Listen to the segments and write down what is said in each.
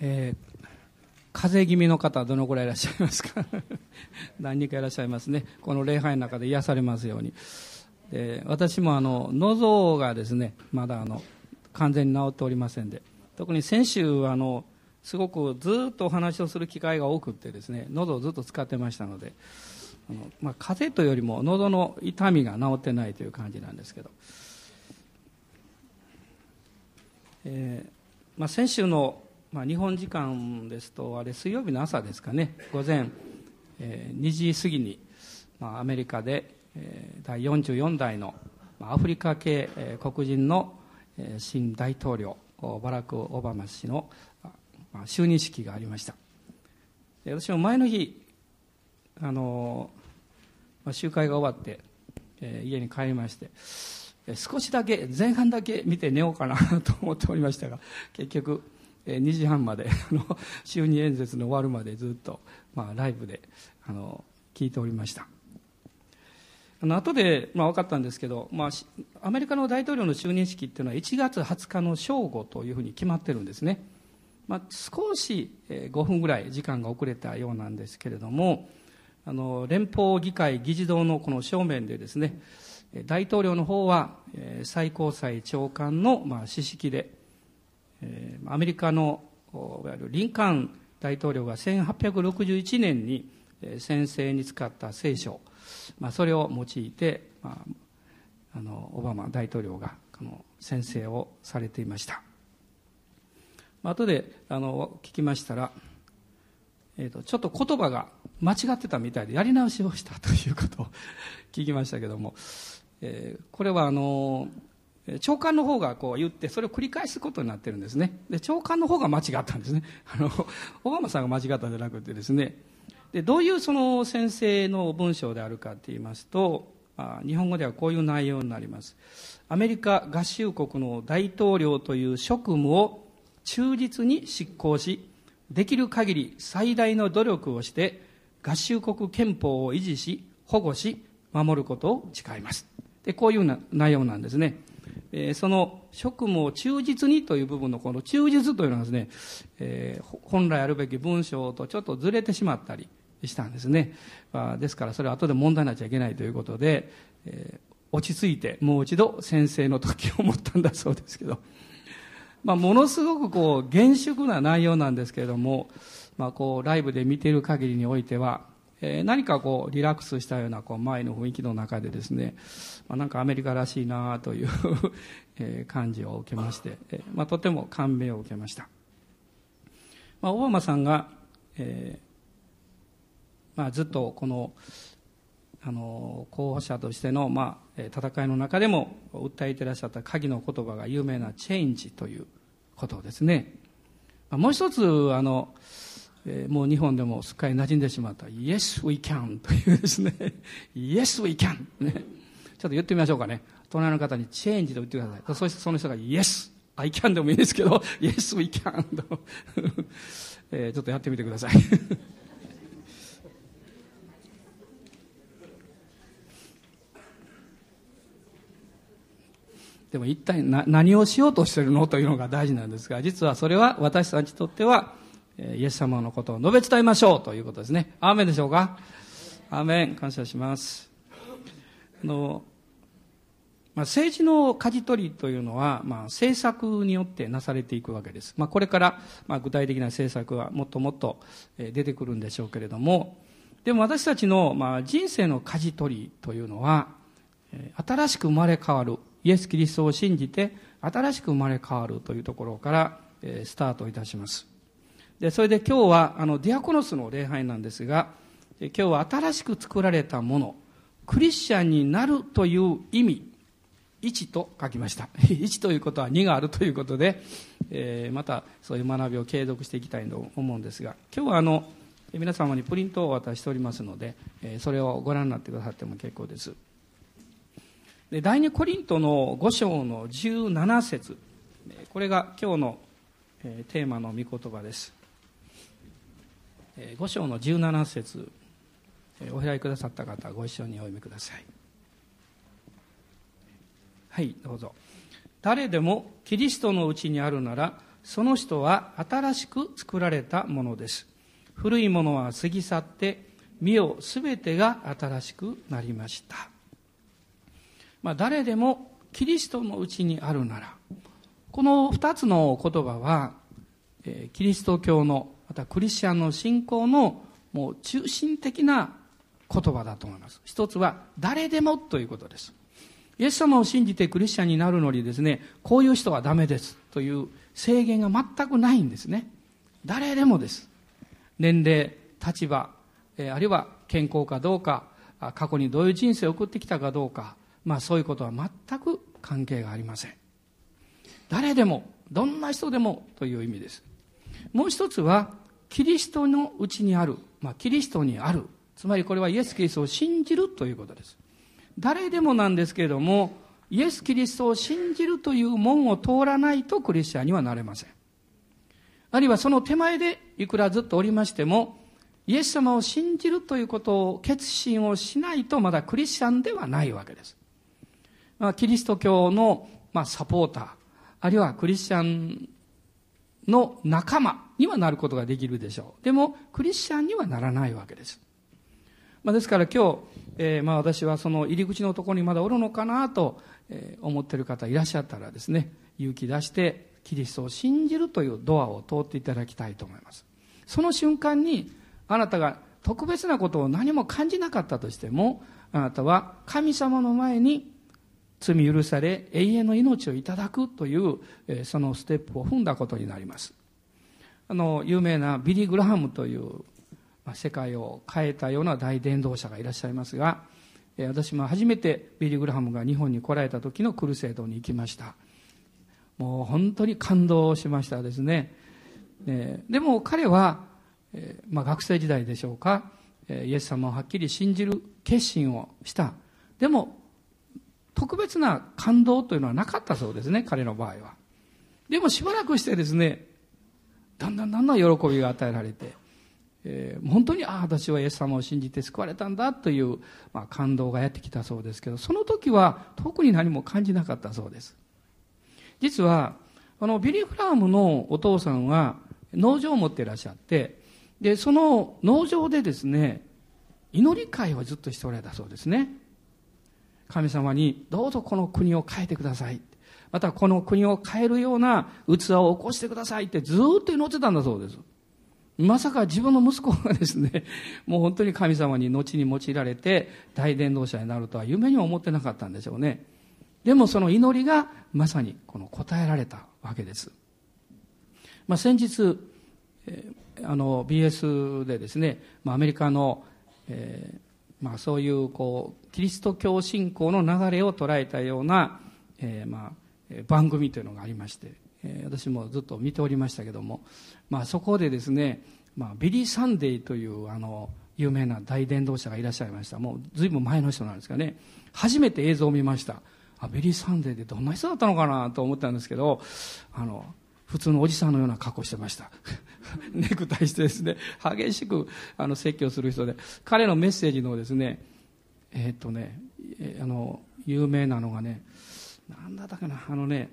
えー、風邪気味の方どのくらいいらっしゃいますか？何人かいらっしゃいますね。この礼拝の中で癒されますように。で私もあの喉がですねまだあの完全に治っておりませんで。特に先週あのすごくずっとお話をする機会が多くてですね喉をずっと使ってましたのであの、まあ、風邪というよりも喉の痛みが治ってないという感じなんですけど、えーまあ、先週の、まあ、日本時間ですとあれ水曜日の朝ですかね。午前、えー、2時過ぎに、まあ、アメリカで、えー、第44代のまあアフリカ系、えー、黒人の、えー、新大統領バラク・オバマ氏の、まあ、就任式がありました。私も前の日あのまあ、集会が終わって、えー、家に帰りまして、少しだけ前半だけ見て寝ようかなと思っておりましたが結局、2時半まで 就任演説の終わるまでずっと、まあ、ライブであの聞いておりました。あの後で、まあ、分かったんですけど、まあ、アメリカの大統領の就任式っていうのは1月20日の正午というふうに決まってるんですね、まあ、少し5分ぐらい時間が遅れたようなんですけれどもあの連邦議会議事堂のこの正面でですね大統領の方は最高裁長官のまあ指揮でアメリカのいわゆるリンカーン大統領が1861年に先生に使った聖書、まあ、それを用いて、まあ、あのオバマ大統領がこの先生をされていました。まあ後であの聞きましたらえーと、ちょっと言葉が間違ってたみたいでやり直しをしたということを 聞きましたけども、えー、これはあの長官の方がこう言ってそれを繰り返すことになってるんですね。で長官の方が間違ったんですね。あのオバマさんが間違ったんじゃなくてですね。でどういうその先生の文章であるかと言いますとあ日本語ではこういう内容になります。アメリカ合衆国の大統領という職務を忠実に執行しできる限り最大の努力をして合衆国憲法を維持し保護し守ることを誓います。でこういう内容なんですね、えー、その職務を忠実にという部分のこの忠実というのはですね、えー、本来あるべき文章とちょっとずれてしまったりしたんですね、まあ、ですからそれは後で問題になっちゃいけないということで、えー、落ち着いてもう一度先生の時を持ったんだそうですけど。まあ、ものすごくこう厳粛な内容なんですけれども、まあ、こうライブで見ている限りにおいては、えー、何かこうリラックスしたようなこう前の雰囲気の中でですね、まあ、なんかアメリカらしいなという え感じを受けまして、えーまあ、とても感銘を受けました、まあ、オバマさんが、えーまあ、ずっとこのあの候補者としての、まあ、戦いの中でも訴えていらっしゃった鍵の言葉が有名なチェンジということですね。まあもう一つあの、もう日本でもすっかり馴染んでしまった。Yes we can というですね。Yes we can ね。ちょっと言ってみましょうかね。隣の方にチェンジと言ってください。そしてその人が Yes I can でもいいですけど Yes we can と。えー、ちょっとやってみてください。でも一体何をしようとしてるの？というのが大事なんですが、実はそれは私たちにとっては、イエス様のことを述べ伝えましょうということですね。アーメンでしょうか？アーメン。感謝します。あの、まあ、政治の舵取りというのは、まあ、政策によってなされていくわけです。まあ、これから、まあ、具体的な政策はもっともっと出てくるんでしょうけれども、でも私たちの、まあ、人生の舵取りというのは、新しく生まれ変わるイエス・キリストを信じて新しく生まれ変わるというところから、えスタートいたしますでそれで今日はあのディアコノスの礼拝なんですが今日は新しく作られたものクリスチャンになるという意味1と書きました。1ということは2があるということで、えー、またそういう学びを継続していきたいと思うんですが今日はあの皆様にプリントを渡しておりますので、えそれをご覧になってくださっても結構です。で第二コリントの5章の17節。これが今日のテーマの御言葉です。5章の17節お開きくださった方ご一緒にお読みくださいはいどうぞ誰でもキリストのうちにあるならその人は新しく作られたものです。古いものは過ぎ去って、身をすべてが新しくなりました。まあ、誰でもキリストのうちにあるなら、この二つの言葉は、キリスト教の、またクリスチャンの信仰のもう中心的な言葉だと思います。一つは、誰でもということです。イエス様を信じてクリスチャンになるのにですね、こういう人はダメですという制限が全くないんですね。誰でもです。年齢、立場、あるいは健康かどうか、過去にどういう人生を送ってきたかどうか、まあそういうことは全く関係がありません。誰でも、どんな人でもという意味です。もう一つは、キリストのうちにある、まあキリストにある。つまりこれはイエス・キリストを信じるということです。誰でもなんですけれども、イエス・キリストを信じるという門を通らないとクリスチャンにはなれません。あるいはその手前でいくらずっとおりましても、イエス様を信じるということを決心をしないとまだクリスチャンではないわけです。まあ、キリスト教の、まあ、サポーター、あるいはクリスチャンの仲間にはなることができるでしょう。でも、クリスチャンにはならないわけです。まあ、ですから今日、えー、まあ私はその入り口のところにまだおるのかなと、え、思ってる方いらっしゃったらですね、勇気出してキリストを信じるというドアを通っていただきたいと思います。その瞬間にあなたが特別なことを何も感じなかったとしても、あなたは神様の前に罪許され永遠の命をいただくという、そのステップを踏んだことになります。あの、有名なビリー・グラハムというまあ世界を変えたような大伝道者がいらっしゃいますが、私も初めてビリー・グラハムが日本に来られた時のクルセイドに行きました。もう本当に感動しましたですね。えでも彼は、えまあ、学生時代でしょうか、えイエス様をはっきり信じる決心をした。でも、特別な感動というのはなかったそうですね、彼の場合は。でもしばらくしてですね、だんだんだんだん喜びが与えられて、えー、本当にああ私はイエス様を信じて救われたんだという、まあ、感動がやってきたそうですけどその時は特に何も感じなかったそうです実はあのビリー・グラハムのお父さんは農場を持っていらっしゃってでその農場でですね祈り会をずっとしておられたそうですね神様にどうぞこの国を変えてくださいまたこの国を変えるような器を起こしてくださいってずっと祈ってたんだそうですまさか自分の息子がですね、もう本当に神様に後に用いられて大伝道者になるとは夢にも思ってなかったんでしょうね。でもその祈りがまさにこの答えられたわけです。まあ、先日、あの BS でですね、まあ、アメリカの、えー、まあ、そういうこうキリスト教信仰の流れを捉えたような、えー、まあ、番組というのがありまして、え私もずっと見ておりましたけども、まあ、そこでですね、まあ、ビリー・サンデーというあの有名な大伝道者がいらっしゃいました。もう随分前の人なんですがね。初めて映像を見ました。あビリー・サンデーってどんな人だったのかなと思ったんですけどあの普通のおじさんのような格好してました ネクタイしてですね激しくあの説教する人で彼のメッセージのですねえー、っとね、あの有名なのがねなんだったかなあのね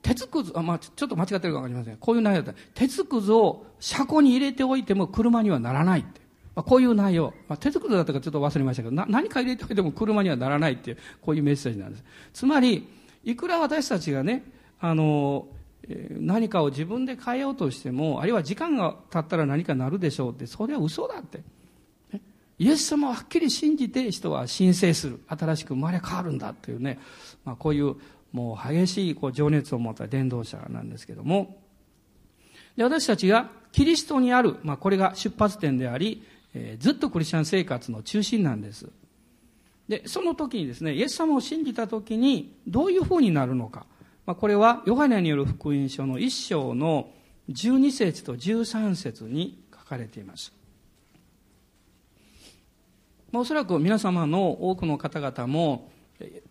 鉄くず、あまあ、ちょっと間違ってるか分かりません。こういう内容だった。鉄くずを車庫に入れておいても車にはならないって。まあ、こういう内容。まあ、鉄くずだったかちょっと忘れましたけど、な何か入れておいても車にはならないっていう、こういうメッセージなんです。つまり、いくら私たちがね、あの、何かを自分で変えようとしても、あるいは時間が経ったら何かなるでしょうって、それは嘘だって。イエス様をはっきり信じて人は申請する。新しく生まれ変わるんだっていうね、まあ、こういうもう激しいこう情熱を持った伝道者なんですけども、で私たちがキリストにある、まあ、これが出発点であり、えー、ずっとクリスチャン生活の中心なんです。で、その時にですね、イエス様を信じた時にどういう風になるのか。まあ、これはヨハネによる福音書の1章の12節と13節に書かれています。まあ、おそらく皆様の多くの方々も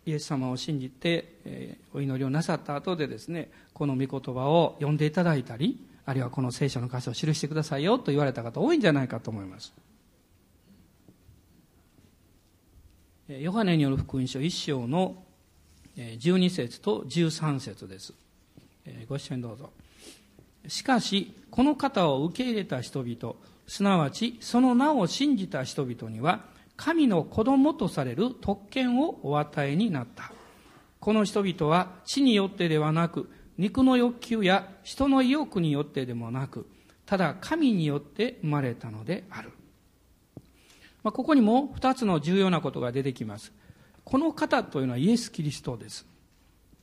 イエス様を信じて、えお祈りをなさった後でですねこの御言葉を読んでいただいたりあるいはこの聖書の箇所を記してくださいよと言われた方多いんじゃないかと思いますヨハネによる福音書1章の12節と13節ですご一緒にどうぞ。しかし、この方を受け入れた人々、すなわちその名を信じた人々には、神の子供とされる特権をお与えになった。この人々は地によってではなく、肉の欲求や人の意欲によってでもなく、ただ神によって生まれたのである。まあ、ここにも二つの重要なことが出てきます。この方というのはイエス・キリストです。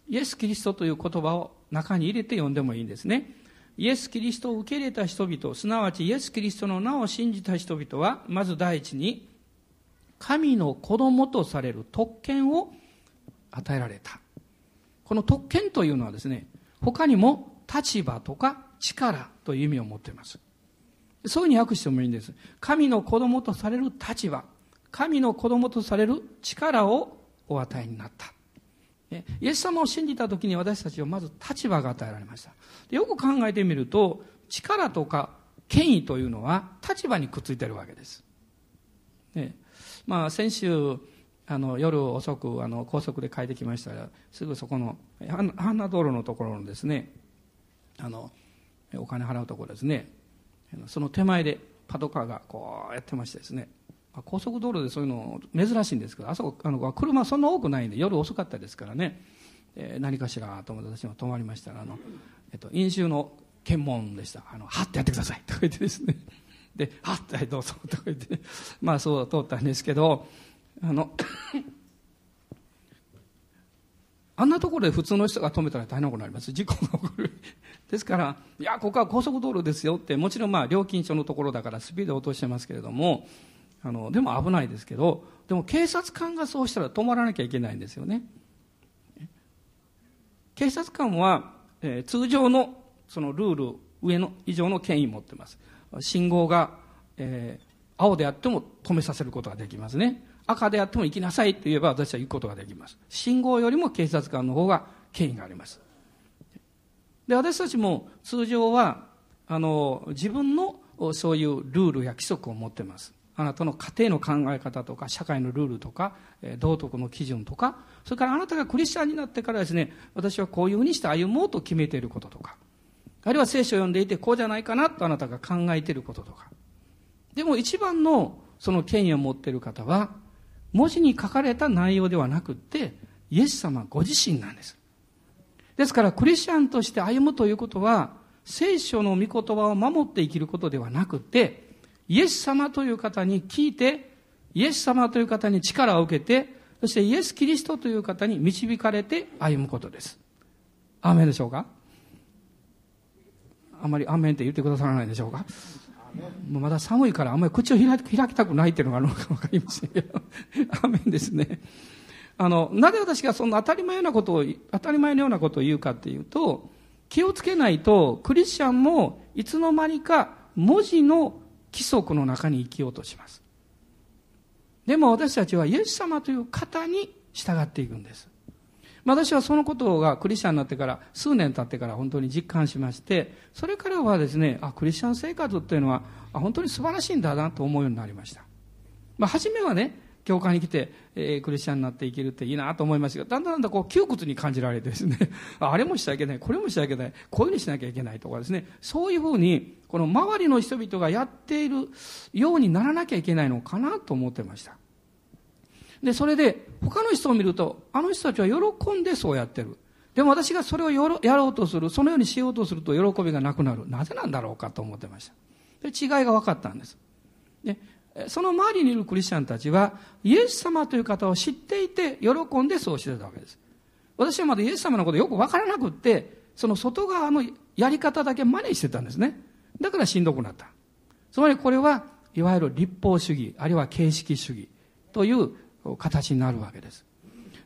イエス・キリストという言葉を中に入れて読んでもいいんですね。イエス・キリストを受け入れた人々、すなわちイエス・キリストの名を信じた人々は、まず第一に、神の子供とされる特権を与えられた。この特権というのはですね、他にも立場とか力という意味を持っています。そういうふうに訳してもいいんです。神の子供とされる立場、神の子供とされる力をお与えになった。イエス様を信じた時に私たちはまず立場が与えられました。よく考えてみると、力とか権威というのは立場にくっついてるわけです。ね、まあ先週、あの夜遅くあの高速で帰ってきましたらすぐそこのハンナ道路のところのですねあのお金払うところですねその手前でパトカーがこうやってましてですね高速道路でそういうの珍しいんですけどあそこあの車そんな多くないんで夜遅かったですからね、えー、何かしらと思って私も止まりましたらあの、えっと、飲酒の検問でした。あのはってやってください。とか言ってですね。ではってどうぞ。とか言って、まあそう通ったんですけどあの あんなところで普通の人が止めたら大変なことになります。事故が起こる。ですから、いや、ここは高速道路ですよって、もちろんまあ料金所のところだからスピード落としてますけれども、あの、でも危ないですけど、でも警察官がそうしたら止まらなきゃいけないんですよね。警察官は、えー、通常のそのルール上の以上の権威を持ってます。信号が、えー、青であっても止めさせることができますね。赤であっても行きなさいと言えば私は行くことができます。信号よりも警察官の方が権威があります。で、私たちも通常は、あの、自分のそういうルールや規則を持ってます。あなたの家庭の考え方とか、社会のルールとか、道徳の基準とか、それからあなたがクリスチャンになってからですね、私はこういうふうにして歩もうと決めていることとか、あるいは聖書を読んでいてこうじゃないかなとあなたが考えていることとか。でも一番のその権威を持っている方は、文字に書かれた内容ではなくって、イエス様ご自身なんです。ですから、クリスチャンとして歩むということは、聖書の御言葉を守って生きることではなくて、イエス様という方に聞いて、イエス様という方に力を受けて、そしてイエス・キリストという方に導かれて歩むことです。アーメンでしょうか？あんまりアーメンって言ってくださらないでしょうか？もうまだ寒いからあんまり口を開きたくないっていうのがあるのかわかりませんけど。アメンですね。あの、なぜ私がそんな当たり前なことを、当たり前のようなことを言うかっていうと、気をつけないと、クリスチャンもいつの間にか文字の規則の中に生きようとします。でも私たちはイエス様という方に従っていくんです。私はそのことがクリスチャンになってから数年経ってから本当に実感しましてそれからはですねあクリスチャン生活っていうのは本当に素晴らしいんだなと思うようになりました、まあ、初めはね教会に来て、えー、クリスチャンになっていけるっていいなと思いますがだんだんだんだんこう窮屈に感じられてですね あれもしちゃいけないこれもしちゃいけないこういうふうにしなきゃいけないとかですねそういうふうにこの周りの人々がやっているようにならなきゃいけないのかなと思ってましたで、それで、他の人を見ると、あの人たちは喜んでそうやってる。でも私がそれをやろうとする、そのようにしようとすると喜びがなくなる。なぜなんだろうかと思ってました。で違いが分かったんです。で、その周りにいるクリスチャンたちは、イエス様という方を知っていて、喜んでそうしてたわけです。私はまだイエス様のことよく分からなくって、その外側のやり方だけ真似してたんですね。だからしんどくなった。つまりこれは、いわゆる立法主義、あるいは形式主義という形になるわけです。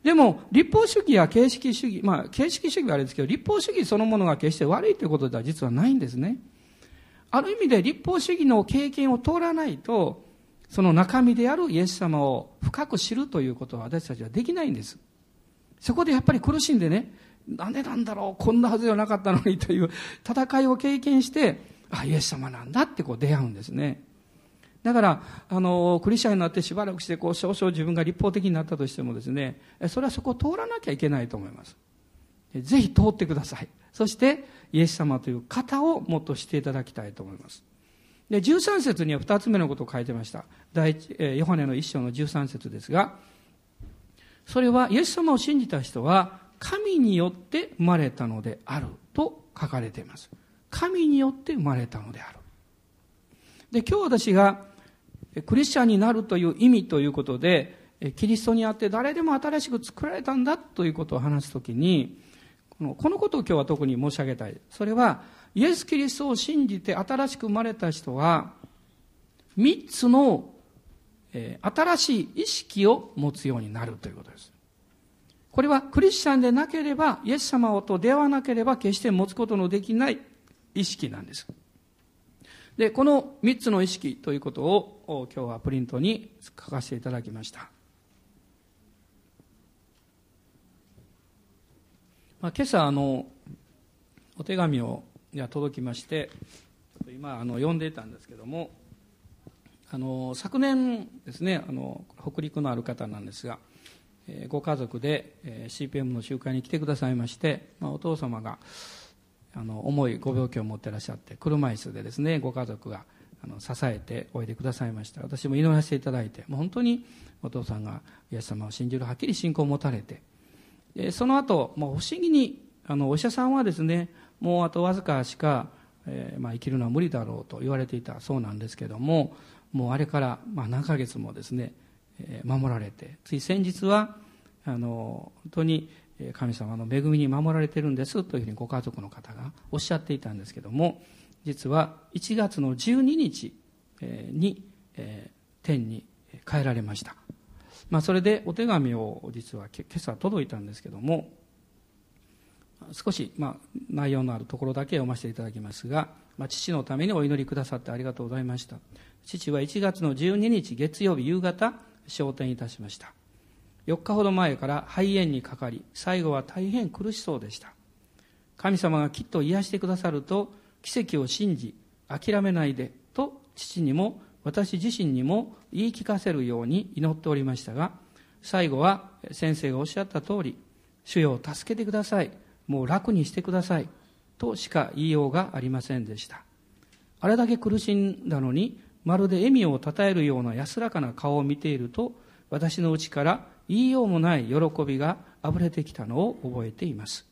でも、立法主義や形式主義、まあ、形式主義はあれですけど、立法主義そのものが決して悪いということでは実はないんですね。ある意味で立法主義の経験を通らないと、その中身であるイエス様を深く知るということは私たちはできないんです。そこでやっぱり苦しんでね、なんでなんだろう、こんなはずではなかったのにという戦いを経験して、あ、イエス様なんだってこう出会うんですね。だから、あの、クリスチャンになってしばらくして、こう、少々自分が立法的になったとしてもですね、それはそこを通らなきゃいけないと思います。ぜひ通ってください。そしてイエス様という方をもっと知っていただきたいと思いますで13節には2つ目のことを書いてました。第一、ヨハネの一章の13節ですがそれはイエス様を信じた人は神によって生まれたのであると書かれています。神によって生まれたのである。で今日私がクリスチャンになるという意味ということでキリストにあって誰でも新しく作られたんだということを話すときにこのこのことを今日は特に申し上げたい。それはイエス・キリストを信じて新しく生まれた人は3つの、えー、新しい意識を持つようになるということです。これはクリスチャンでなければイエス様と出会わなければ決して持つことのできない意識なんです。でこの3つの意識ということを今日はプリントに書かせていただきました。まあ、今朝あのお手紙をが届きまして今あの読んでいたんですけどもあの昨年ですねあの北陸のある方なんですが、えー、ご家族で、えー、CPM の集会に来てくださいまして、まあ、お父様があの重いご病気を持ってらっしゃって車椅子でですねご家族があの支えておいでくださいました。私も祈らせていただいてもう本当にお父さんがイエス様を信じるはっきり信仰を持たれてその後、もう不思議にあのお医者さんはですねもうあとわずかしか、えー、まあ、生きるのは無理だろうと言われていたそうなんですけどももうあれから、まあ、何ヶ月もですね、えー、守られてつい先日はあの本当に神様の恵みに守られてるんですというふうにご家族の方がおっしゃっていたんですけども実は1月の12日に天に帰られました。まあ、それでお手紙を実は今朝届いたんですけども少し、まあ、内容のあるところだけ読ませていただきますが、まあ、父のためにお祈りくださってありがとうございました。父は1月の12日月曜日夕方昇天いたしました。4日ほど前から肺炎にかかり最後は大変苦しそうでした。神様がきっと癒してくださると奇跡を信じ諦めないでと父にも私自身にも言い聞かせるように祈っておりましたが最後は先生がおっしゃった通り主よ助けてください。もう楽にしてください。としか言いようがありませんでした。あれだけ苦しんだのにまるで笑みをたたえるような安らかな顔を見ていると私の内から言いようもない喜びがあふれてきたのを覚えています。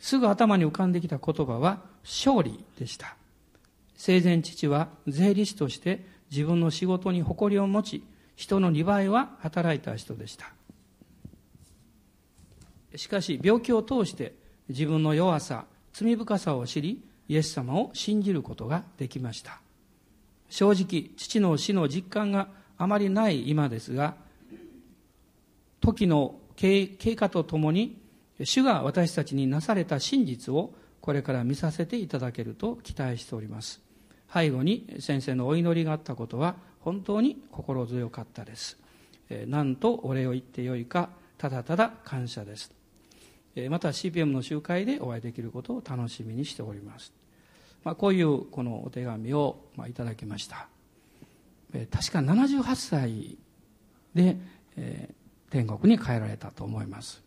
すぐ頭に浮かんできた言葉は勝利でした。生前父は税理士として自分の仕事に誇りを持ち人の2倍は働いた人でした。しかし病気を通して自分の弱さ罪深さを知りイエス様を信じることができました正直父の死の実感があまりない今ですが時の経過とともに主が私たちになされた真実をこれから見させていただけると期待しております背後に先生のお祈りがあったことは本当に心強かったです。えなんとお礼を言ってよいか、ただただ感謝です。また CPM の集会でお会いできることを楽しみにしております。まあ、こういうこのお手紙を、まあ、いただきました。確か78歳で、えー、天国に帰られたと思います。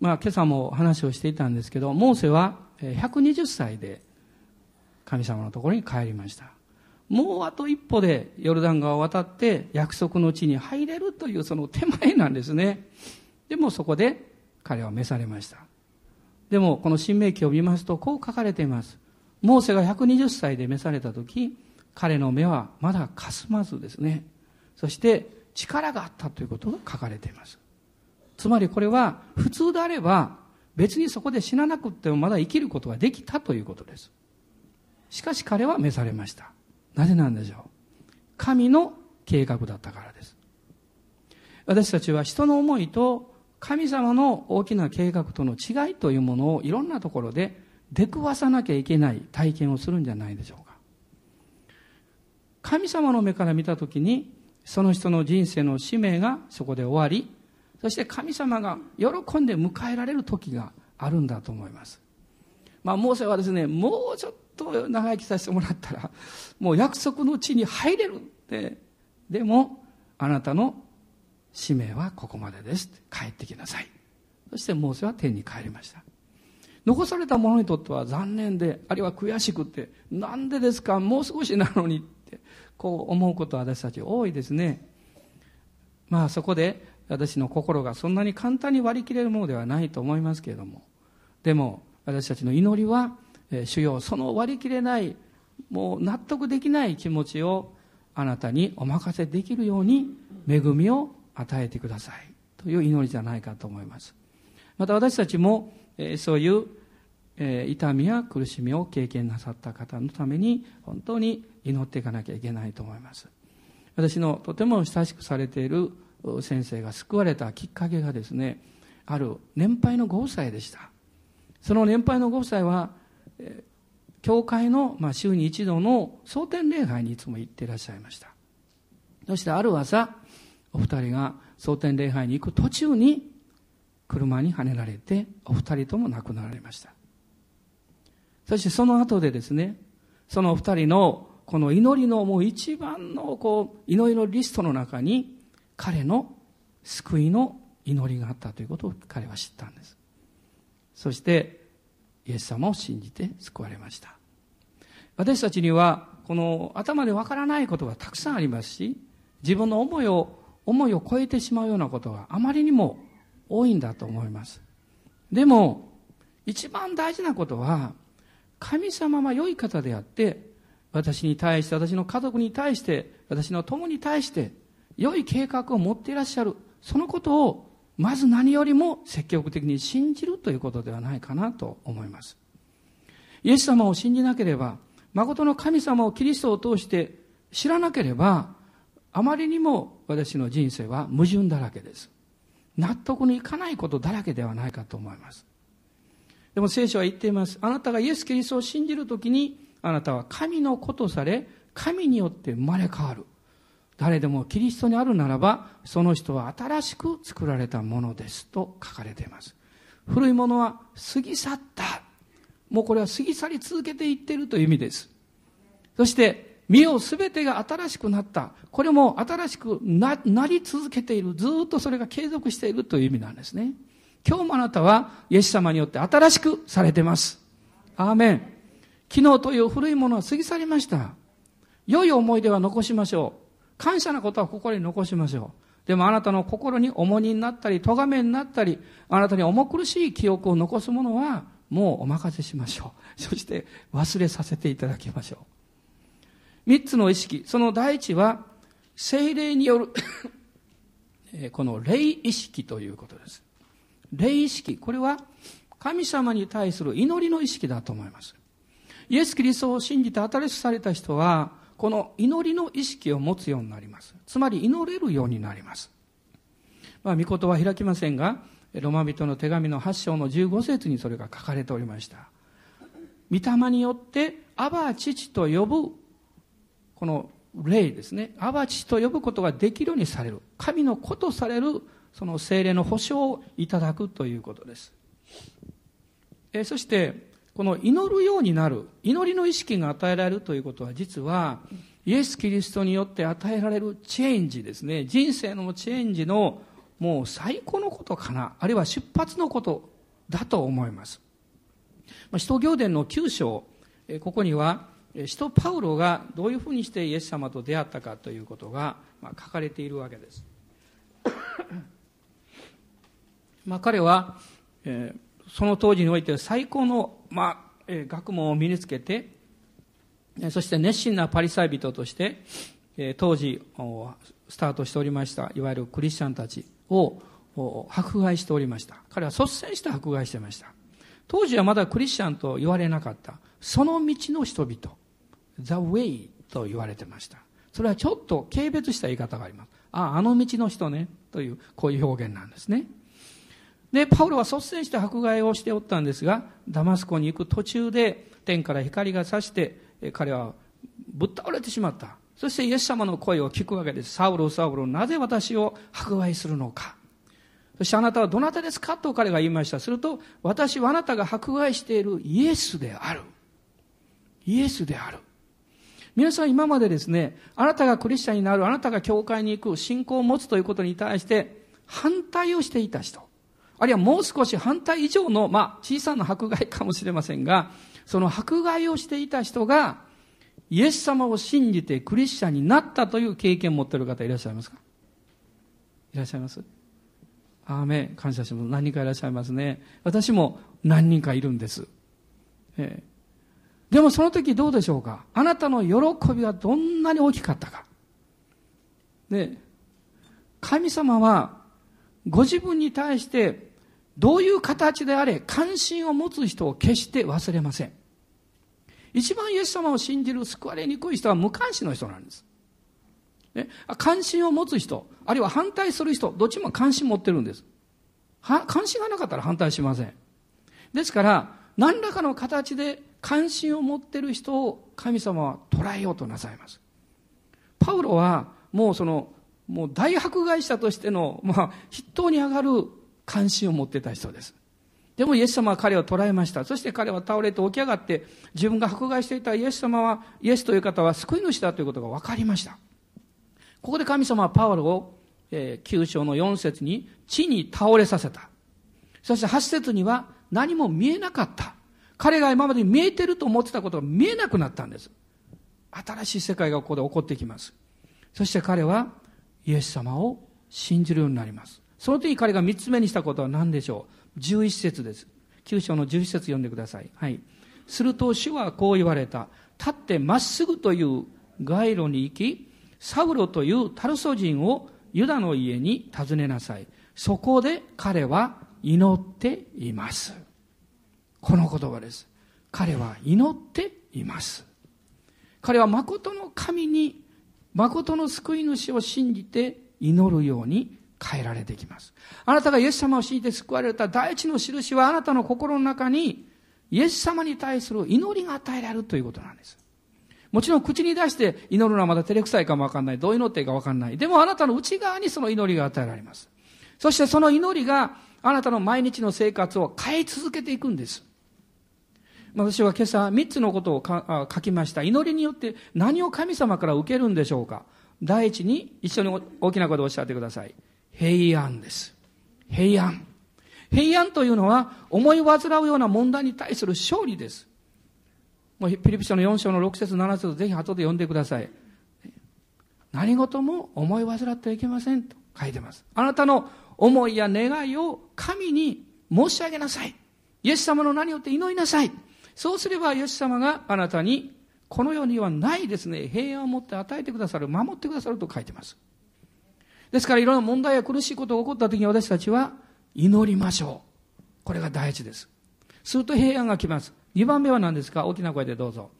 まあ、今朝も話をしていたんですけど、モーセは120歳で神様のところに帰りましたもうあと一歩でヨルダン川を渡って約束の地に入れるというその手前なんですねでもそこで彼は召されました。でもこの新明記を見ますとこう書かれています。モーセが120歳で召された時彼の目はまだかすまずですね。そして力があったということが書かれています。つまりこれは普通であれば別にそこで死ななくてもまだ生きることができたということです。しかし彼は召されました。なぜなんでしょう。神の計画だったからです。私たちは人の思いと神様の大きな計画との違いというものをいろんなところで出くわさなきゃいけない体験をするんじゃないでしょうか。神様の目から見たときに、その人の人生の使命がそこで終わり、そして神様が喜んで迎えられる時があるんだと思います。まあ、モーセはですね、もうちょっと長生きさせてもらったら、もう約束の地に入れるって。でも、あなたの使命はここまでです。帰ってきなさい。そしてモーセは天に帰りました。残された者にとっては残念で、あるいは悔しくて、なんでですかもう少しなのにって、こう思うことは私たち多いですね。まあそこで私の心がそんなに簡単に割り切れるものではないと思いますけれども、でも私たちの祈りは、えー、主よその割り切れない、もう納得できない気持ちをあなたにお任せできるように恵みを与えてくださいという祈りじゃないかと思います。また私たちも、えー、そういう、えー、痛みや苦しみを経験なさった方のために本当に祈っていかなきゃいけないと思います。私のとても親しくされている先生が救われたきっかけがですね、ある年配の5歳でした。その年配の5歳は、教会の、まあ、週に一度の蒼天礼拝にいつも行っていらっしゃいました。そしてある朝、お二人が蒼天礼拝に行く途中に、車にはねられて、お二人とも亡くなられました。そしてその後でですね、そのお二人のこの祈りのもう一番のこう祈りのリストの中に彼の救いの祈りがあったということを彼は知ったんです。そしてイエス様を信じて救われました私たちにはこの頭でわからないことがたくさんありますし自分の思いを思いを超えてしまうようなことがあまりにも多いんだと思いますでも一番大事なことは神様は良い方であって私に対して私の家族に対して私の友に対して良い計画を持っていらっしゃるそのことをまず何よりも積極的に信じるということではないかなと思います。イエス様を信じなければ、誠の神様をキリストを通して知らなければ、あまりにも私の人生は矛盾だらけです。納得にいかないことだらけではないかと思います。でも聖書は言っています。あなたがイエス・キリストを信じるときに、あなたは神の子とされ、神によって生まれ変わる。誰でもキリストにあるならば、その人は新しく作られたものですと書かれています。古いものは過ぎ去った。もうこれは過ぎ去り続けていっているという意味です。そして、身をすべてが新しくなった。これも新しくなり続けている。ずっとそれが継続しているという意味なんですね。今日もあなたはイエス様によって新しくされています。アーメン。昨日という古いものは過ぎ去りました。良い思い出は残しましょう。感謝なことは心に残しましょう。でもあなたの心に重荷になったり、咎めになったり、あなたに重苦しい記憶を残すものは、もうお任せしましょう。そして忘れさせていただきましょう。三つの意識。その第一は、精霊による この霊意識ということです。霊意識。これは神様に対する祈りの意識だと思います。イエス・キリストを信じて新しくされた人は、この祈りの意識を持つようになります。つまり祈れるようになります。まあ、御言は開きませんが、ロマ人の手紙の8章の15節にそれが書かれておりました。御霊によって、アバ父と呼ぶ、この霊ですね。アバ父と呼ぶことができるようにされる。神の子とされる、その精霊の保証をいただくということです。えそして、この祈るようになる、祈りの意識が与えられるということは実は、イエス・キリストによって与えられるチェンジですね。人生のチェンジのもう最高のことかな。あるいは出発のことだと思います。ま使徒行伝の9章、ここには、使徒パウロがどういうふうにしてイエス様と出会ったかということがまあ書かれているわけです。まあ彼は、えーその当時において最高の、まあ、え学問を身につけて、そして熱心なパリサイ人として、え当時スタートしておりましたいわゆるクリスチャンたちを迫害しておりました。彼は率先して迫害してました。当時はまだクリスチャンと言われなかった。その道の人々。The way と言われてましたそれはちょっと軽蔑した言い方がありますあああの道の人ねというこういう表現なんですねで、パウロは率先して迫害をしておったんですが、ダマスコに行く途中で天から光が差して、彼はぶっ倒れてしまった。そしてイエス様の声を聞くわけです。サウロ、サウロ、なぜ私を迫害するのか。そしてあなたはどなたですか？と彼が言いました。すると、私はあなたが迫害しているイエスである。イエスである。皆さん今までですね、あなたがクリスチャンになる、あなたが教会に行く、信仰を持つということに対して反対をしていた人。あるいはもう少し反対以上の、まあ、小さな迫害かもしれませんが、その迫害をしていた人が、イエス様を信じてクリスチャンになったという経験を持っている方いらっしゃいますか？いらっしゃいます？アーメ感謝します。何人かいらっしゃいますね。私も何人かいるんです。えー、でもその時どうでしょうか？あなたの喜びはどんなに大きかったか？ね、神様はご自分に対してどういう形であれ関心を持つ人を決して忘れません。一番イエス様を信じる救われにくい人は無関心の人なんです。ね、関心を持つ人、あるいは反対する人、どっちも関心持ってるんです。は関心がなかったら反対しません。ですから、何らかの形で関心を持ってる人を神様は捉えようとなさいます。パウロはもうその、もう大迫害者としての、まあ、筆頭に上がる関心を持ってた人です。でもイエス様は彼を捕らえました。そして彼は倒れて起き上がって、自分が迫害していたイエス様は、イエスという方は救い主だということが分かりました。ここで神様はパウロを、えー、9章の4節に地に倒れさせた。そして8節には何も見えなかった。彼が今まで見えてると思ってたことが見えなくなったんです。新しい世界がここで起こってきます。そして彼はイエス様を信じるようになります。その時彼が三つ目にしたことは何でしょう ?11 節です。9章の11節読んでください。はい。すると主はこう言われた。立ってまっすぐという街路に行き、サウロというタルソ人をユダの家に訪ねなさい。そこで彼は祈っています。この言葉です。彼は祈っています。彼は誠の神に誠の救い主を信じて祈るように変えられてきます。あなたがイエス様を信じて救われた第一の印はあなたの心の中にイエス様に対する祈りが与えられるということなんです。もちろん口に出して祈るのはまだ照れくさいかもわかんない。どう祈っていいかわかんない。でもあなたの内側にその祈りが与えられます。そしてその祈りがあなたの毎日の生活を変え続けていくんです。私は今朝3つのことを書きました。祈りによって何を神様から受けるんでしょうか第一に一緒に大きな声でおっしゃってください。平安です。平安。平安というのは思い煩うような問題に対する勝利です。もうピリピ書の4章の6節7節ぜひ後で読んでください。何事も思い煩ってはいけませんと書いてます。あなたの思いや願いを神に申し上げなさい。イエス様の名によって祈りなさい。そうすれば、イエス様があなたに、この世にはないですね、平安を持って与えてくださる、守ってくださると書いてます。ですから、いろんな問題や苦しいことが起こった時に私たちは、祈りましょう。これが大事です。すると平安が来ます。二番目は何ですか？大きな声でどうぞ。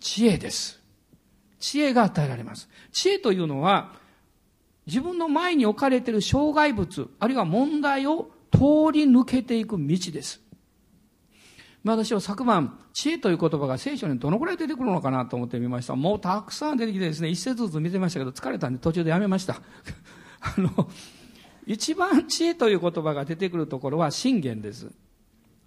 知恵です。知恵が与えられます。知恵というのは、自分の前に置かれている障害物、あるいは問題を通り抜けていく道です。私は昨晩、知恵という言葉が聖書にどのくらい出てくるのかなと思ってみました。もうたくさん出てきてですね、一節ずつ見てましたけど、疲れたんで途中でやめました。あの、一番知恵という言葉が出てくるところは信玄です。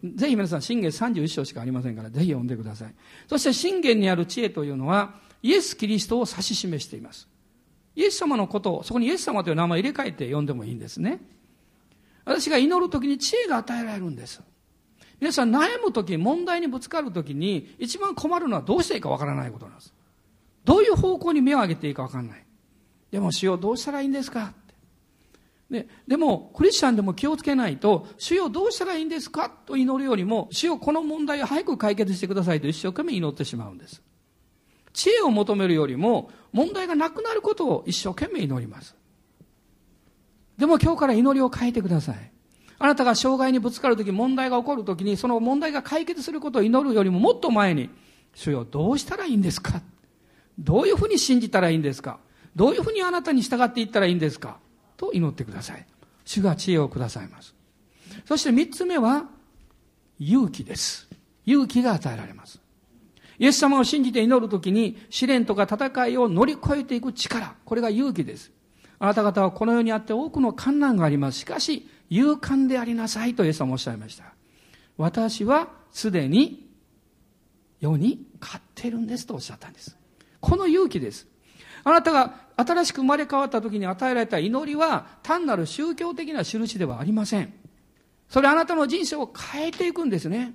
ぜひ皆さん、信玄31章しかありませんから、ぜひ読んでください。そして信玄にある知恵というのは、イエス・キリストを指し示しています。イエス様のことを、そこにイエス様という名前を入れ替えて読んでもいいんですね。私が祈るときに知恵が与えられるんです。皆さん悩むとき、問題にぶつかるときに、一番困るのはどうしていいかわからないことなんです。どういう方向に目を上げていいかわからない。でも、主よどうしたらいいんですか？ででも、クリスチャンでも気をつけないと、主よどうしたらいいんですか？と祈るよりも、主よこの問題を早く解決してくださいと一生懸命祈ってしまうんです。知恵を求めるよりも、問題がなくなることを一生懸命祈ります。でも今日から祈りを変えてください。あなたが障害にぶつかるとき、問題が起こるときに、その問題が解決することを祈るよりももっと前に、主よ、どうしたらいいんですか？どういうふうに信じたらいいんですか？どういうふうにあなたに従っていったらいいんですか？と祈ってください。主が知恵をくださいます。そして三つ目は、勇気です。勇気が与えられます。イエス様を信じて祈るときに試練とか戦いを乗り越えていく力。これが勇気です。あなた方はこの世にあって多くの困難があります。しかし、勇敢でありなさいとイエス様おっしゃいました。私はすでに世に勝っているんですとおっしゃったんです。この勇気です。あなたが新しく生まれ変わった時に与えられた祈りは単なる宗教的な印ではありません。それあなたの人生を変えていくんですね。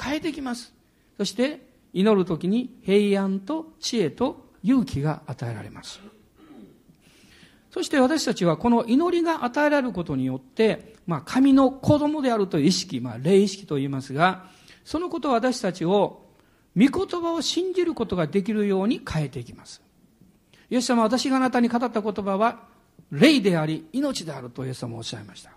変えていきます。そして、祈るときに平安と知恵と勇気が与えられます。そして私たちはこの祈りが与えられることによって、まあ、神の子供であるという意識、まあ、霊意識と言いますが、そのことは私たちを、御言葉を信じることができるように変えていきます。イエス様は私があなたに語った言葉は、霊であり、命であるとイエス様はおっしゃいました。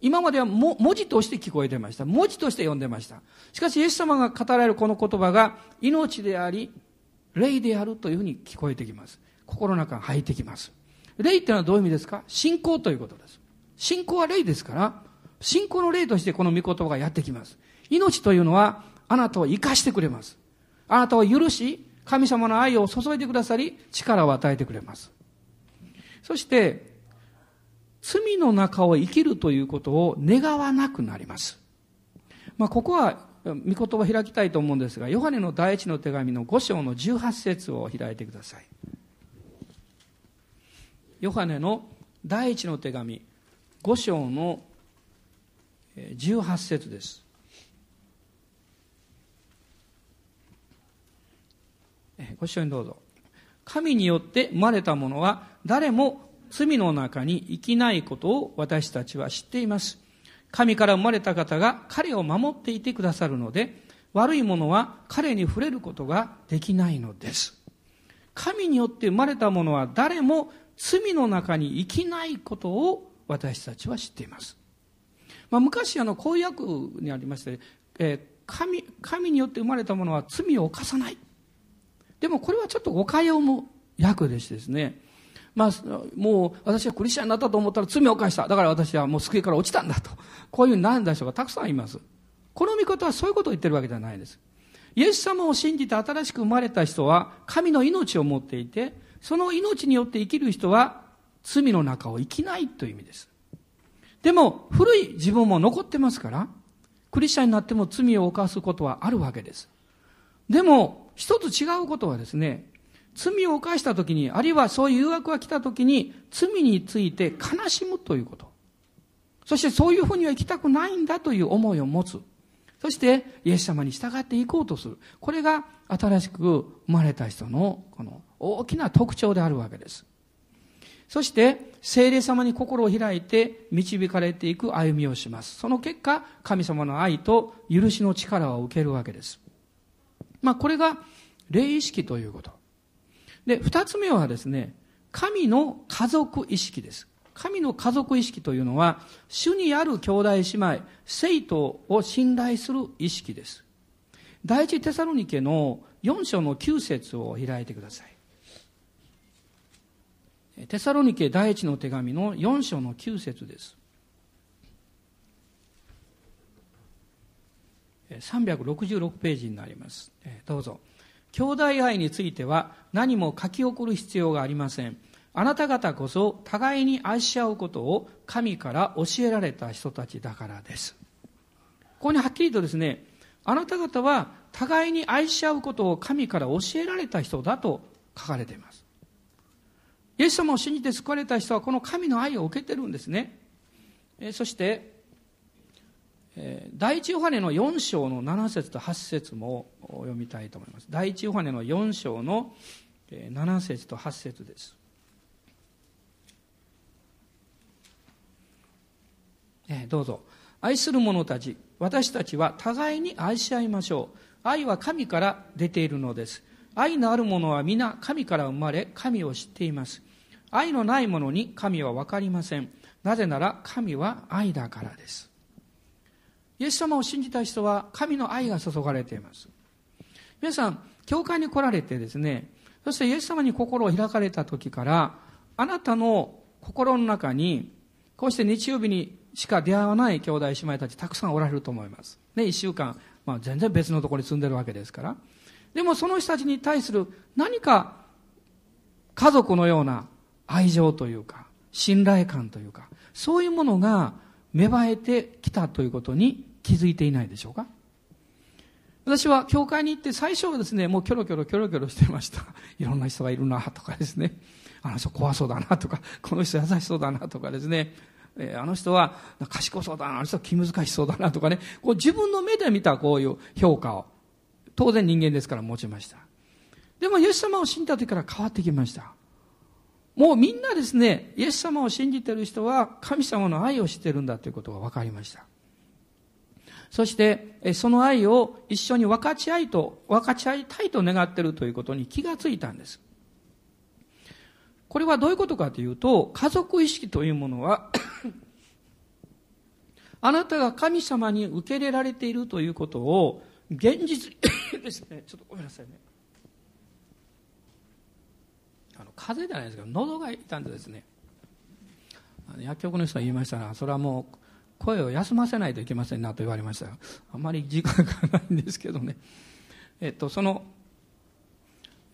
今までは文字として聞こえてました。文字として読んでました。しかし、イエス様が語られるこの言葉が、命であり、霊であるというふうに聞こえてきます。心の中に入ってきます。霊っていうのはどういう意味ですか？信仰ということです。信仰は霊ですから、信仰の霊としてこの御言葉がやってきます。命というのは、あなたを生かしてくれます。あなたを許し、神様の愛を注いでくださり、力を与えてくれます。そして、罪の中を生きるということを願わなくなります。まあ、ここは、御言葉を開きたいと思うんですが、ヨハネの第一の手紙の5章の18節を開いてください。ヨハネの第一の手紙5章の18節です。ご一緒にどうぞ。神によって生まれたものは誰も罪の中に生きないことを私たちは知っています。神から生まれた方が彼を守っていてくださるので、悪いものは彼に触れることができないのです。神によって生まれたものは誰も罪の中に生きないことを私たちは知っています。まあ、昔あの公約にありまして、えー、神神によって生まれたものは罪を犯さない。でもこれはちょっと誤解を生む訳でしてですね、まあ、もう私はクリスチャンになったと思ったら罪を犯した。だから私はもう救いから落ちたんだと。こういうふうになるんだ人がたくさんいます。この見方はそういうことを言ってるわけじゃないです。イエス様を信じて新しく生まれた人は神の命を持っていて、その命によって生きる人は罪の中を生きないという意味です。でも、古い自分も残ってますから、クリスチャンになっても罪を犯すことはあるわけです。でも、一つ違うことはですね、罪を犯した時に、あるいはそういう誘惑が来た時に、罪について悲しむということ。そしてそういうふうには生きたくないんだという思いを持つ。そして、イエス様に従っていこうとする。これが新しく生まれた人の、この大きな特徴であるわけです。そして、聖霊様に心を開いて導かれていく歩みをします。その結果、神様の愛と許しの力を受けるわけです。まあ、これが霊意識ということ。で、二つ目はですね、神の家族意識です。神の家族意識というのは、主にある兄弟姉妹、生徒を信頼する意識です。第一テサロニケの4章の9節を開いてください。テサロニケ第一の手紙の4章の9節です。366ページになります。どうぞ。兄弟愛については何も書き送る必要がありません。あなた方こそ互いに愛し合うことを神から教えられた人たちだからです。ここにはっきりとですね、あなた方は互いに愛し合うことを神から教えられた人だと書かれています。イエス様を信じて救われた人はこの神の愛を受けてるんですね。えそして、え第一ヨハネの4章の7節と8節も読みたいと思います。第一ヨハネの4章の7節と8節です。えどうぞ。愛する者たち、私たちは互いに愛し合いましょう。愛は神から出ているのです。愛のある者は皆神から生まれ、神を知っています。愛のない者に神は分かりません。なぜなら神は愛だからです。イエス様を信じた人は神の愛が注がれています。皆さん、教会に来られてですね、そしてイエス様に心を開かれた時から、あなたの心の中に、こうして日曜日にしか出会わない兄弟姉妹たちたくさんおられると思います。ね、一週間、まあ全然別のところに住んでるわけですから。でもその人たちに対する何か家族のような愛情というか、信頼感というか、そういうものが芽生えてきたということに気づいていないでしょうか？私は教会に行って最初はですね、もうキョロキョロキョロキョロしてました。いろんな人がいるなとかですね。あの人怖そうだなとか、この人優しそうだなとかですね。え、あの人は賢そうだな、あの人は気難しそうだなとかね、こう自分の目で見たこういう評価を、当然人間ですから持ちました。でも、イエス様を信じた時から変わってきました。もうみんなですね、イエス様を信じてる人は神様の愛を知ってるんだということが分かりました。そして、その愛を一緒に分かち合いと、分かち合いたいと願っているということに気がついたんです。これはどういうことかというと、家族意識というものは あなたが神様に受け入れられているということを、現実 ですね、ちょっとごめんなさいね。あの風邪じゃないですか、喉が痛んでですね、薬局の人が言いましたが、それはもう声を休ませないといけませんなと言われました、あまり時間がないんですけどね。えっと、その、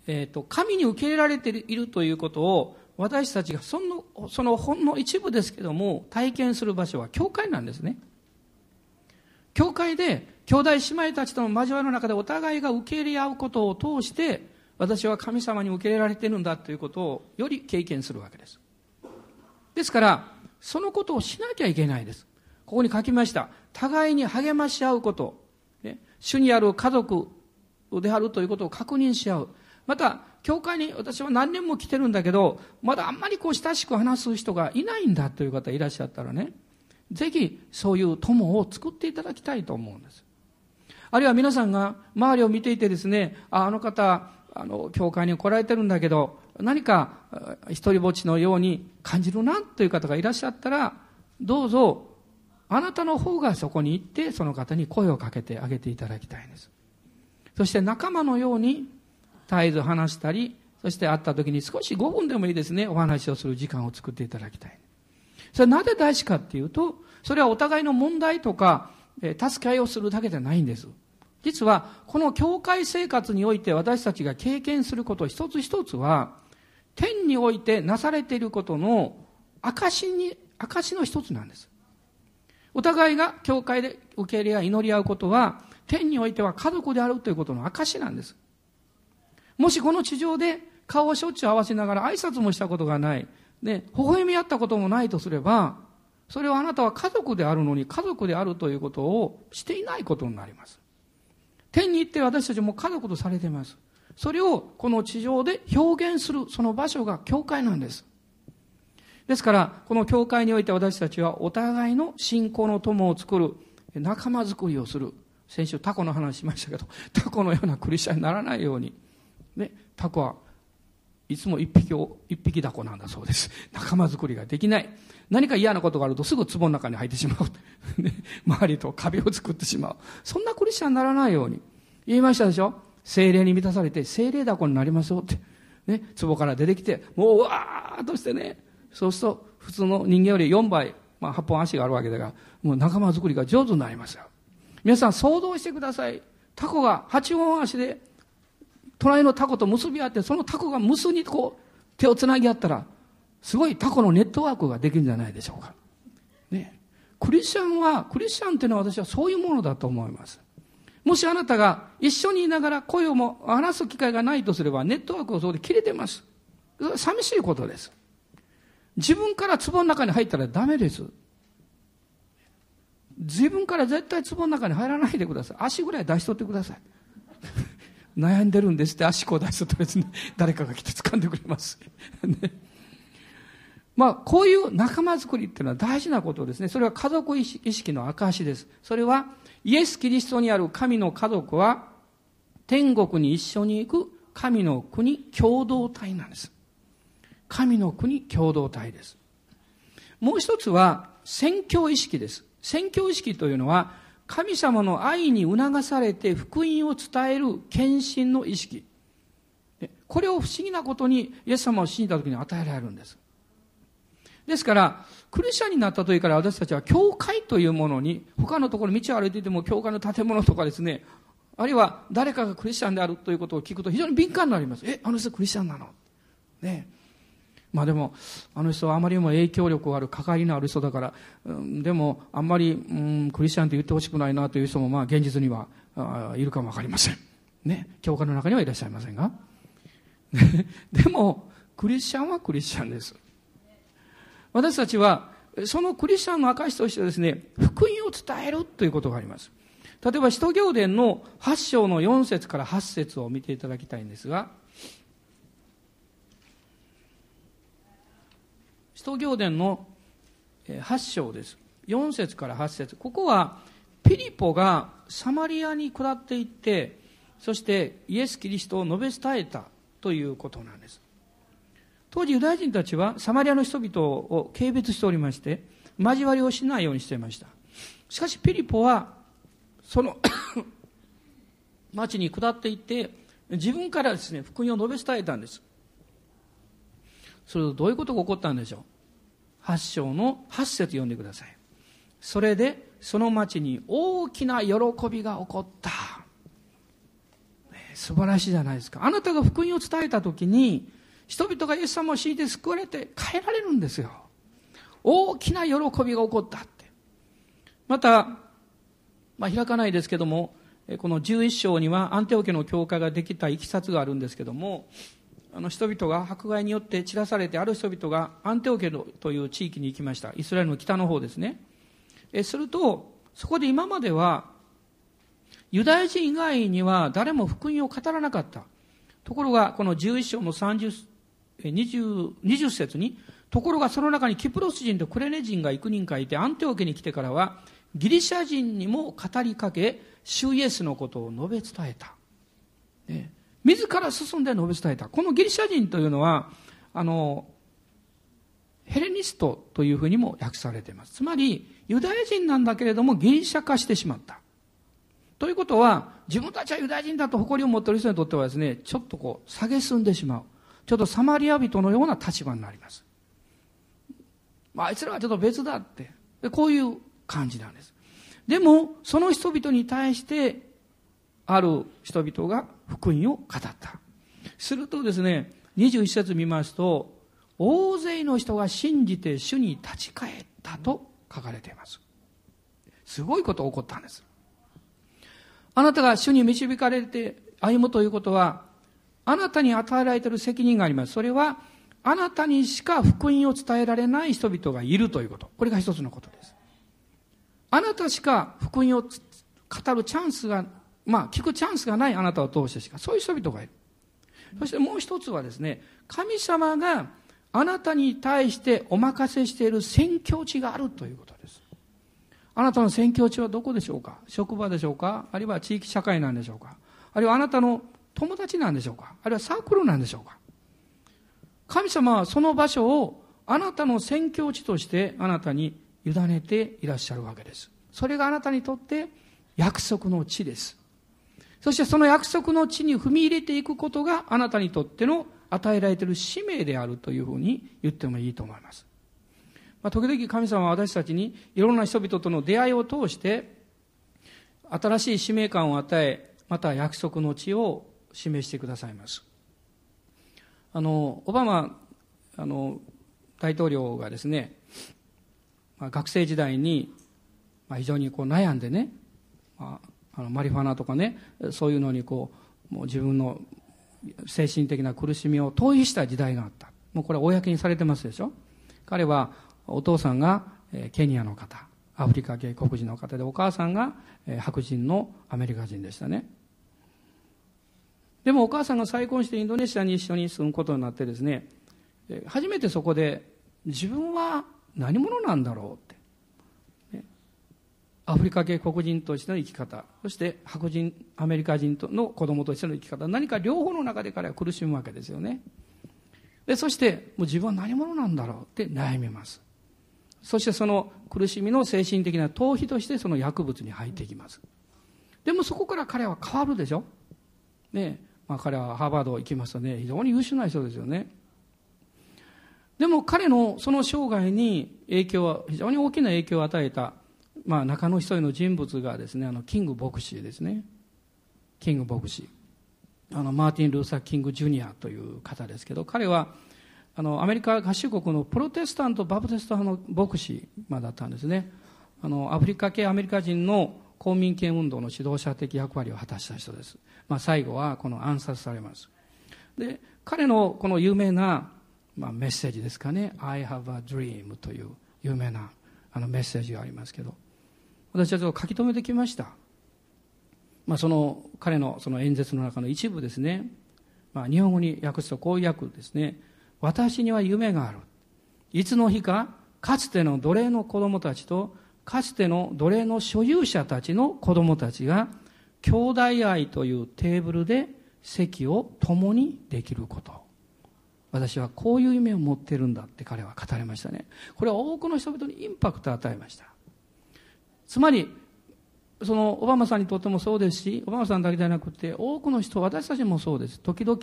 えっと、神に受け入れられているということを、私たちがその、そのほんの一部ですけども、体験する場所は教会なんですね。教会で、兄弟姉妹たちとの交わりの中でお互いが受け入れ合うことを通して、私は神様に受け入れられているんだということをより経験するわけです。ですから、そのことをしなきゃいけないです。ここに書きました。互いに励まし合うこと。ね、主にある家族であるということを確認し合う。また、教会に私は何年も来てるんだけど、まだあんまりこう親しく話す人がいないんだという方いらっしゃったらね、ぜひそういう友を作っていただきたいと思うんです。あるいは皆さんが周りを見ていてですね、ああの方、あの、教会に来られてるんだけど、何か一人ぼっちのように感じるなという方がいらっしゃったら、どうぞあなたの方がそこに行ってその方に声をかけてあげていただきたいんです。そして仲間のように絶えず話したりそして会った時に少し5分でもいいですね。お話をする時間を作っていただきたい。それはなぜ大事かっていうとそれはお互いの問題とか、助け合いをするだけじゃないんです。実はこの教会生活において私たちが経験すること一つ一つは天においてなされていることの証に証の一つなんですお互いが教会で受け入れや祈り合うことは、天においては家族であるということの証なんです。もしこの地上で顔をしょっちゅう合わせながら挨拶もしたことがない、ね、微笑み合ったこともないとすれば、それはあなたは家族であるのに家族であるということをしていないことになります。天に行って私たちも家族とされています。それをこの地上で表現するその場所が教会なんです。ですから、この教会において私たちはお互いの信仰の友を作る、仲間づくりをする。先週タコの話しましたけど、タコのようなクリスチャンにならないように。ね、タコはいつも一匹を、一匹ダコなんだそうです。仲間づくりができない。何か嫌なことがあるとすぐ壺の中に入ってしまう。ね、周りと壁を作ってしまう。そんなクリスチャンにならないように。言いましたでしょ？精霊に満たされて精霊ダコになりますよって。ね、壺から出てきて、もうわーっとしてね、そうすると、普通の人間より4倍、まあ、8本足があるわけだから、もう仲間作りが上手になりますよ。皆さん想像してください。タコが8本足で、隣のタコと結び合って、そのタコが無数にこう、手をつなぎ合ったら、すごいタコのネットワークができるんじゃないでしょうか。ね。クリスチャンは、クリスチャンっていうのは私はそういうものだと思います。もしあなたが一緒にいながら声をも話す機会がないとすれば、ネットワークをそこで切れてます。寂しいことです。自分から壺の中に入ったらダメです。自分から絶対壺の中に入らないでください。足ぐらい出しとってください。悩んでるんですって足こう出しとってですね、誰かが来て掴んでくれます。ね、まあ、こういう仲間づくりっていうのは大事なことですね。それは家族意識の証です。それは、イエス・キリストにある神の家族は、天国に一緒に行く神の国共同体なんです。神の国共同体です。もう一つは、宣教意識です。宣教意識というのは、神様の愛に促されて福音を伝える献身の意識。これを不思議なことに、イエス様を信じた時に与えられるんです。ですから、クリスチャンになった時から私たちは教会というものに、他のところ道を歩いていても教会の建物とかですね、あるいは誰かがクリスチャンであるということを聞くと非常に敏感になります。え、あの人クリスチャンなの？ね。まあでも、あの人はあまりにも影響力がある、関わりのある人だから、うん、でも、あんまり、うん、クリスチャンって言ってほしくないなという人も、まあ現実には、あいるかもわかりません。ね。教会の中にはいらっしゃいませんが。でも、クリスチャンはクリスチャンです。私たちは、そのクリスチャンの証としてですね、福音を伝えるということがあります。例えば、使徒行伝の8章の4節から8節を見ていただきたいんですが、使徒行伝の8章です。4節から8節ここは、ピリポがサマリアに下っていって、そしてイエス・キリストを述べ伝えたということなんです。当時ユダヤ人たちはサマリアの人々を軽蔑しておりまして、交わりをしないようにしていました。しかしピリポは、その 町に下っていって、自分からですね、福音を述べ伝えたんです。それとどういうことが起こったんでしょう ?8 章の8節読んでください。それで、その町に大きな喜びが起こった。素晴らしいじゃないですか。あなたが福音を伝えたときに、人々がイエス様を信じて救われて帰られるんですよ。大きな喜びが起こったって。また、まあ、開かないですけども、この11章にはアンテオ家の教会ができたいきさつがあるんですけども、あの人々が迫害によって散らされて、ある人々がアンテオ家という地域に行きました。イスラエルの北の方ですね。えすると、そこで今までは、ユダヤ人以外には誰も福音を語らなかった。ところが、この11章の30 20, 20節に、ところがその中にキプロス人とクレネ人が幾人かいて、アンテオ家に来てからは、ギリシャ人にも語りかけ、主イエスのことを述べ伝えた。ね、自ら進んで述べ伝えた。このギリシャ人というのは、あの、ヘレニストというふうにも訳されています。つまり、ユダヤ人なんだけれどもギリシャ化してしまった。ということは、自分たちはユダヤ人だと誇りを持っている人にとってはですね、ちょっとこう、下げすんでしまう。ちょっとサマリア人のような立場になります。まあ、あいつらはちょっと別だって。こういう感じなんです。でも、その人々に対して、ある人々が福音を語った。するとですね、21節見ますと、大勢の人が信じて主に立ち返ったと書かれています。すごいことが起こったんです。あなたが主に導かれて歩むということは、あなたに与えられている責任があります。それは、あなたにしか福音を伝えられない人々がいるということ。これが一つのことです。あなたしか福音を語るチャンスが、まあ、聞くチャンスがないあなたを通してしか、そういう人々がいる。そしてもう一つはですね、神様があなたに対してお任せしている宣教地があるということです。あなたの宣教地はどこでしょうか？職場でしょうか？あるいは地域社会なんでしょうか？あるいはあなたの友達なんでしょうか？あるいはサークルなんでしょうか？神様はその場所をあなたの宣教地としてあなたに委ねていらっしゃるわけです。それがあなたにとって約束の地です。そしてその約束の地に踏み入れていくことがあなたにとっての与えられている使命であるというふうに言ってもいいと思います。まあ、時々神様は私たちにいろんな人々との出会いを通して新しい使命感を与え、また約束の地を示してくださいます。あの、オバマ、あの、大統領がですね、まあ、学生時代に、まあ、非常にこう悩んでね、まあ、あのマリファナとかね、そういうのにこう、もう自分の精神的な苦しみを逃避した時代があった。もうこれは公にされてますでしょ？彼は、お父さんがケニアの方、アフリカ系黒人の方で、お母さんが白人のアメリカ人でしたね。でもお母さんが再婚してインドネシアに一緒に住むことになってですね、初めてそこで自分は何者なんだろうって。ね、アフリカ系黒人としての生き方、そして白人、アメリカ人の子供としての生き方、何か両方の中で彼は苦しむわけですよね。で、そして、もう自分は何者なんだろうって悩みます。そしてその苦しみの精神的な逃避としてその薬物に入っていきます。でもそこから彼は変わるでしょねまあ、彼はハーバード行きますとね、非常に優秀な人ですよね。でも彼のその生涯に影響は、非常に大きな影響を与えた、まあ、中の一人の人物がですね、あの、キング牧師ですね。キング牧師。あの、マーティン・ルーサー・キング・ジュニアという方ですけど、彼は、あの、アメリカ合衆国のプロテスタント、バプテスト派の牧師、まあ、だったんですね。あの、アフリカ系アメリカ人の公民権運動の指導者的役割を果たした人です。まあ、最後はこの暗殺されます。で、彼のこの有名な、まあ、メッセージですかね、I have a dream という有名なあのメッセージがありますけど。私はちょっと書き留めてきました、まあ、その彼のその演説の中の一部ですね、まあ、日本語に訳すとこういう訳ですね。私には夢がある。いつの日かかつての奴隷の子供たちとかつての奴隷の所有者たちの子供たちが兄弟愛というテーブルで席を共にできること。私はこういう夢を持ってるんだって彼は語りましたね。これは多くの人々にインパクトを与えました。つまりそのオバマさんにとってもそうですしオバマさんだけではなくて多くの人私たちもそうです。時々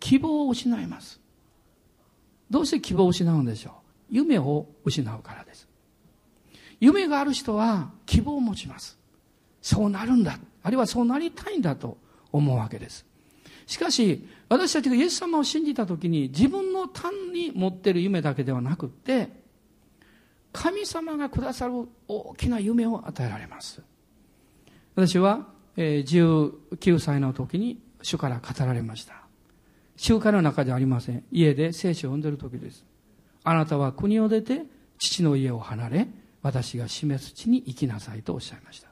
希望を失います。どうして希望を失うんでしょう？夢を失うからです。夢がある人は希望を持ちます。そうなるんだ。あるいはそうなりたいんだと思うわけです。しかし私たちがイエス様を信じた時に自分の単に持っている夢だけではなくって神様がくださる大きな夢を与えられます。私は19歳の時に主から語られました。集会の中ではありません。家で聖書を読んでいる時です。あなたは国を出て父の家を離れ私が示す地に行きなさいとおっしゃいました。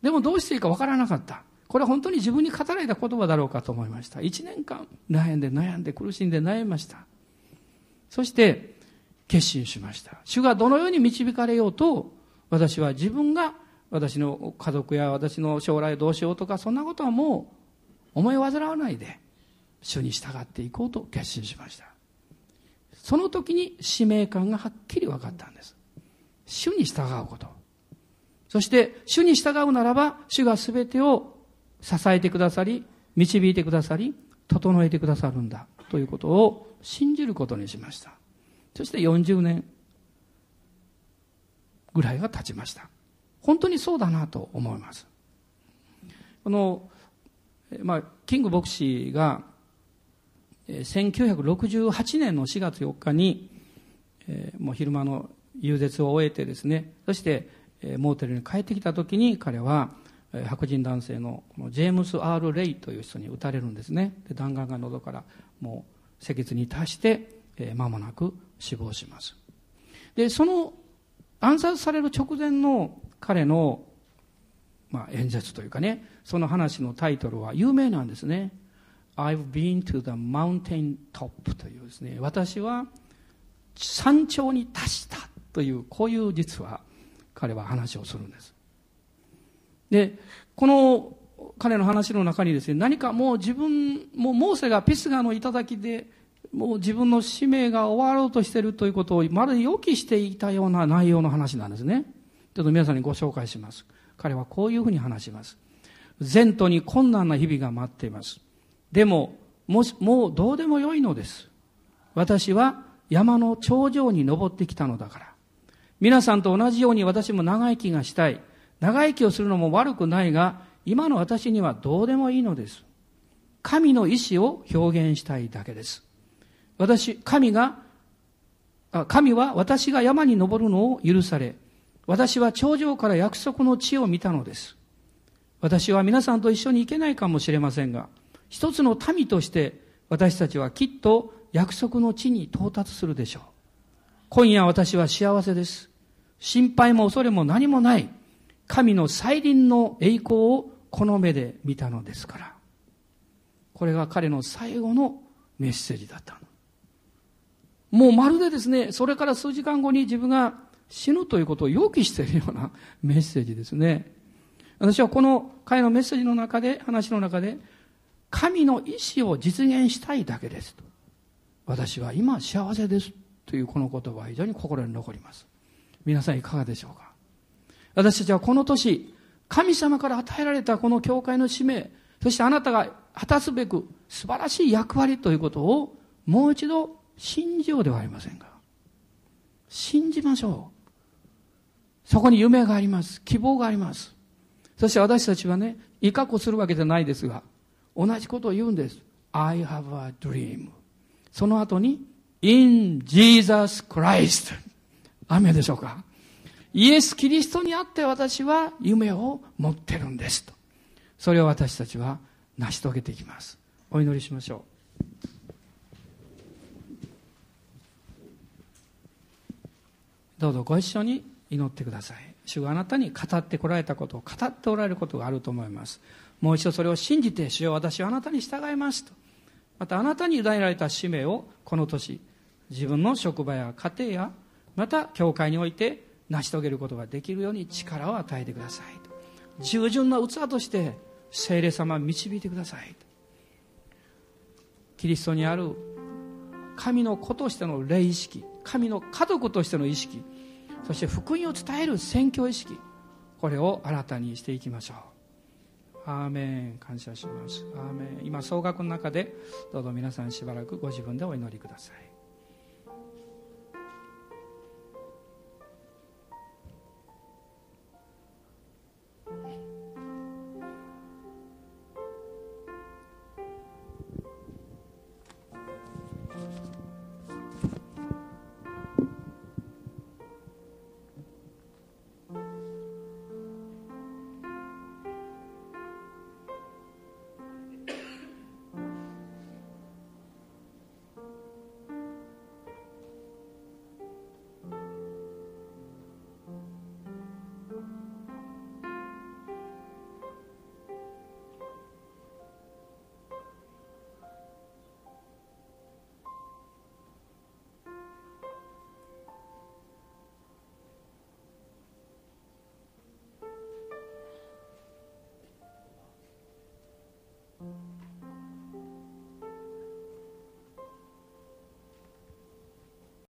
でもどうしていいかわからなかった。これは本当に自分に語られた言葉だろうかと思いました。1年間悩んで悩んで苦しんで悩みました。そして決心しました。主がどのように導かれようと私は自分が私の家族や私の将来どうしようとかそんなことはもう思い煩わないで主に従っていこうと決心しました。その時に使命感がはっきり分かったんです。主に従うことそして主に従うならば主が全てを支えてくださり導いてくださり整えてくださるんだということを信じることにしましたそして40年ぐらいが経ちました。本当にそうだなと思います。この、まあ、キング牧師が、1968年の4月4日に、えー、もう昼間の遊説を終えてですね、そして、えー、モーテルに帰ってきた時に彼は、えー、白人男性のジェームス・アール・レイという人に撃たれるんですね。で弾丸が喉からもう脊髄に達して、えー、間もなく死亡します。で、その暗殺される直前の彼の、まあ、演説というかね、その話のタイトルは有名なんですね。I've been to the mountain top というですね、私は山頂に達したという、こういう実は彼は話をするんです。で、この彼の話の中にですね、何かもう自分、もうモーセがピスガの頂でもう自分の使命が終わろうとしているということをまるで予期していたような内容の話なんですね。ちょっと皆さんにご紹介します。彼はこういうふうに話します。前途に困難な日々が待っています。でも、ももうどうでもよいのです。私は山の頂上に登ってきたのだから。皆さんと同じように私も長生きがしたい。長生きをするのも悪くないが、今の私にはどうでもいいのです。神の意志を表現したいだけです。私、神が、神は私が山に登るのを許され、私は頂上から約束の地を見たのです。私は皆さんと一緒に行けないかもしれませんが、一つの民として私たちはきっと約束の地に到達するでしょう。今夜私は幸せです。心配も恐れも何もない。神の再臨の栄光をこの目で見たのですから。これが彼の最後のメッセージだったの。もうまるでですね、それから数時間後に自分が死ぬということを予期しているようなメッセージですね。私はこの会のメッセージの中で、話の中で、神の意志を実現したいだけですと。私は今幸せですというこの言葉は非常に心に残ります。皆さんいかがでしょうか？私たちはこの年、神様から与えられたこの教会の使命、そしてあなたが果たすべく素晴らしい役割ということをもう一度信じようではありませんか？信じましょう。そこに夢があります。希望があります。そして私たちはね、威嚇をするわけじゃないですが、同じことを言うんです。I have a dream. その後に、in Jesus Christ. 雨でしょうか？イエス・キリストにあって私は夢を持ってるんですと。それを私たちは成し遂げていきます。お祈りしましょう。どうぞご一緒に祈ってください主があなたに語ってこられたことを語っておられることがあると思いますもう一度それを信じて主よ私はあなたに従いますとまたあなたに委ねられた使命をこの年自分の職場や家庭やまた教会において成し遂げることができるように力を与えてください従順な器として聖霊様導いてくださいキリストにある神の子としての霊意識神の家族としての意識そして福音を伝える宣教意識これを新たにしていきましょう。アーメン。感謝します。アーメン。今総額の中でどうぞ皆さんしばらくご自分でお祈りください。